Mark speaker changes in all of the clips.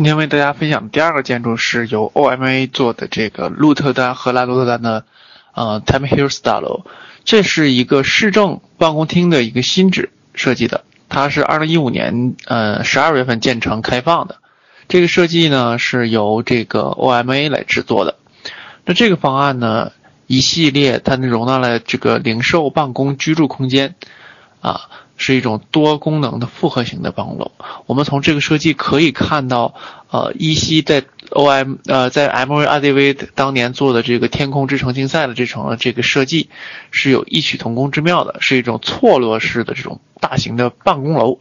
Speaker 1: 今天为大家分享的第二个建筑是由 OMA 做的这个鹿特丹荷兰鹿特丹的呃 Time Hills 大楼，这是一个市政办公厅的一个新址设计的，它是二零一五年呃十二月份建成开放的。这个设计呢是由这个 OMA 来制作的。那这个方案呢，一系列它容纳了这个零售、办公、居住空间，啊。是一种多功能的复合型的办公楼。我们从这个设计可以看到，呃，依稀在 O M 呃在 M V R D V 当年做的这个天空之城竞赛的这层这个设计是有异曲同工之妙的，是一种错落式的这种大型的办公楼。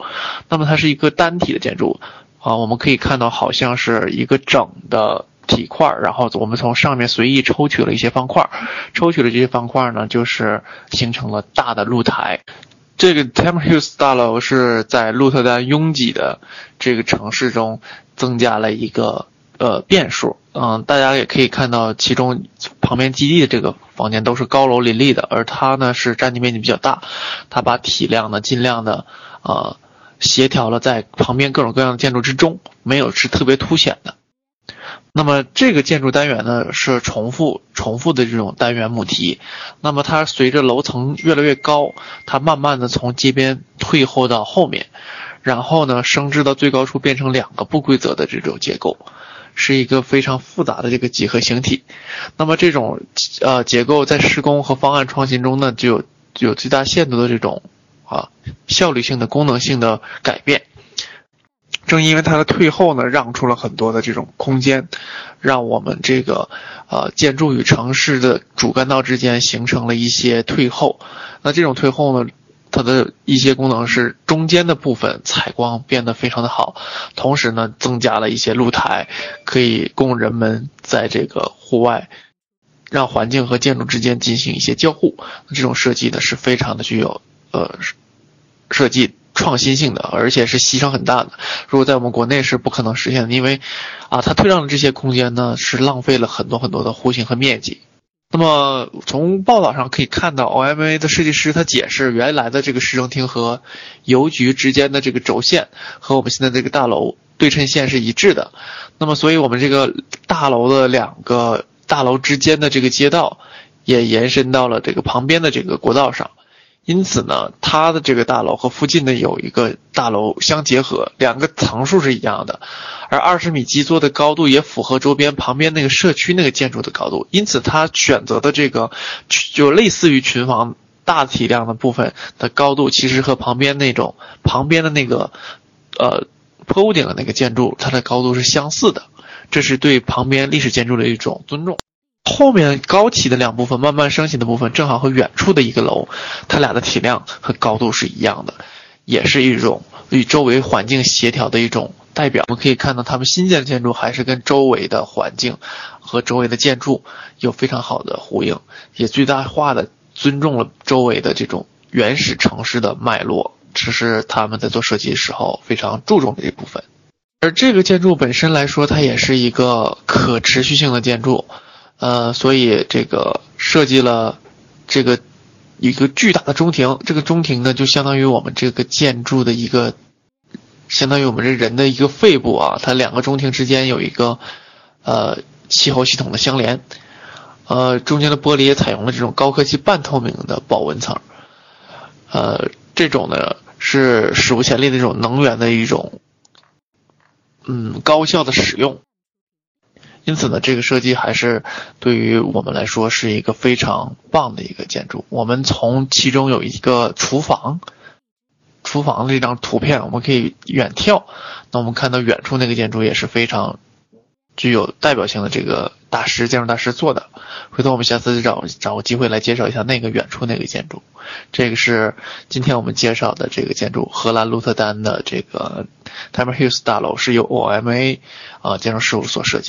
Speaker 1: 那么它是一个单体的建筑，啊，我们可以看到好像是一个整的体块，然后我们从上面随意抽取了一些方块，抽取了这些方块呢，就是形成了大的露台。这个 Temple Hills 大楼是在鹿特丹拥挤的这个城市中增加了一个呃变数，嗯，大家也可以看到，其中旁边基地的这个房间都是高楼林立的，而它呢是占地面积比较大，它把体量呢尽量的呃协调了在旁边各种各样的建筑之中，没有是特别凸显的。那么这个建筑单元呢是重复重复的这种单元母题，那么它随着楼层越来越高，它慢慢的从街边退后到后面，然后呢升至到最高处变成两个不规则的这种结构，是一个非常复杂的这个几何形体。那么这种呃结构在施工和方案创新中呢就有有最大限度的这种啊效率性的功能性的改变。正因为它的退后呢，让出了很多的这种空间，让我们这个呃建筑与城市的主干道之间形成了一些退后。那这种退后呢，它的一些功能是中间的部分采光变得非常的好，同时呢增加了一些露台，可以供人们在这个户外，让环境和建筑之间进行一些交互。这种设计呢是非常的具有呃设计。创新性的，而且是牺牲很大的。如果在我们国内是不可能实现的，因为，啊，它退让的这些空间呢，是浪费了很多很多的户型和面积。那么从报道上可以看到，OMA 的设计师他解释，原来的这个市政厅和邮局之间的这个轴线和我们现在这个大楼对称线是一致的。那么，所以我们这个大楼的两个大楼之间的这个街道也延伸到了这个旁边的这个国道上。因此呢，它的这个大楼和附近的有一个大楼相结合，两个层数是一样的，而二十米基座的高度也符合周边旁边那个社区那个建筑的高度。因此，它选择的这个就类似于群房大体量的部分的高度，其实和旁边那种旁边的那个呃坡屋顶的那个建筑，它的高度是相似的。这是对旁边历史建筑的一种尊重。后面高起的两部分，慢慢升起的部分，正好和远处的一个楼，它俩的体量和高度是一样的，也是一种与周围环境协调的一种代表。我们可以看到，他们新建的建筑还是跟周围的环境和周围的建筑有非常好的呼应，也最大化的尊重了周围的这种原始城市的脉络，这是他们在做设计的时候非常注重的一部分。而这个建筑本身来说，它也是一个可持续性的建筑。呃，所以这个设计了这个一个巨大的中庭，这个中庭呢就相当于我们这个建筑的一个，相当于我们这人的一个肺部啊。它两个中庭之间有一个呃气候系统的相连，呃，中间的玻璃也采用了这种高科技半透明的保温层，呃，这种呢是史无前例的这种能源的一种嗯高效的使用。因此呢，这个设计还是对于我们来说是一个非常棒的一个建筑。我们从其中有一个厨房，厨房的这张图片，我们可以远眺。那我们看到远处那个建筑也是非常具有代表性的，这个大师建筑大师做的。回头我们下次就找找个机会来介绍一下那个远处那个建筑。这个是今天我们介绍的这个建筑，荷兰鹿特丹的这个 t i m e r Hills 大楼是由 OMA 啊建筑事务所设计。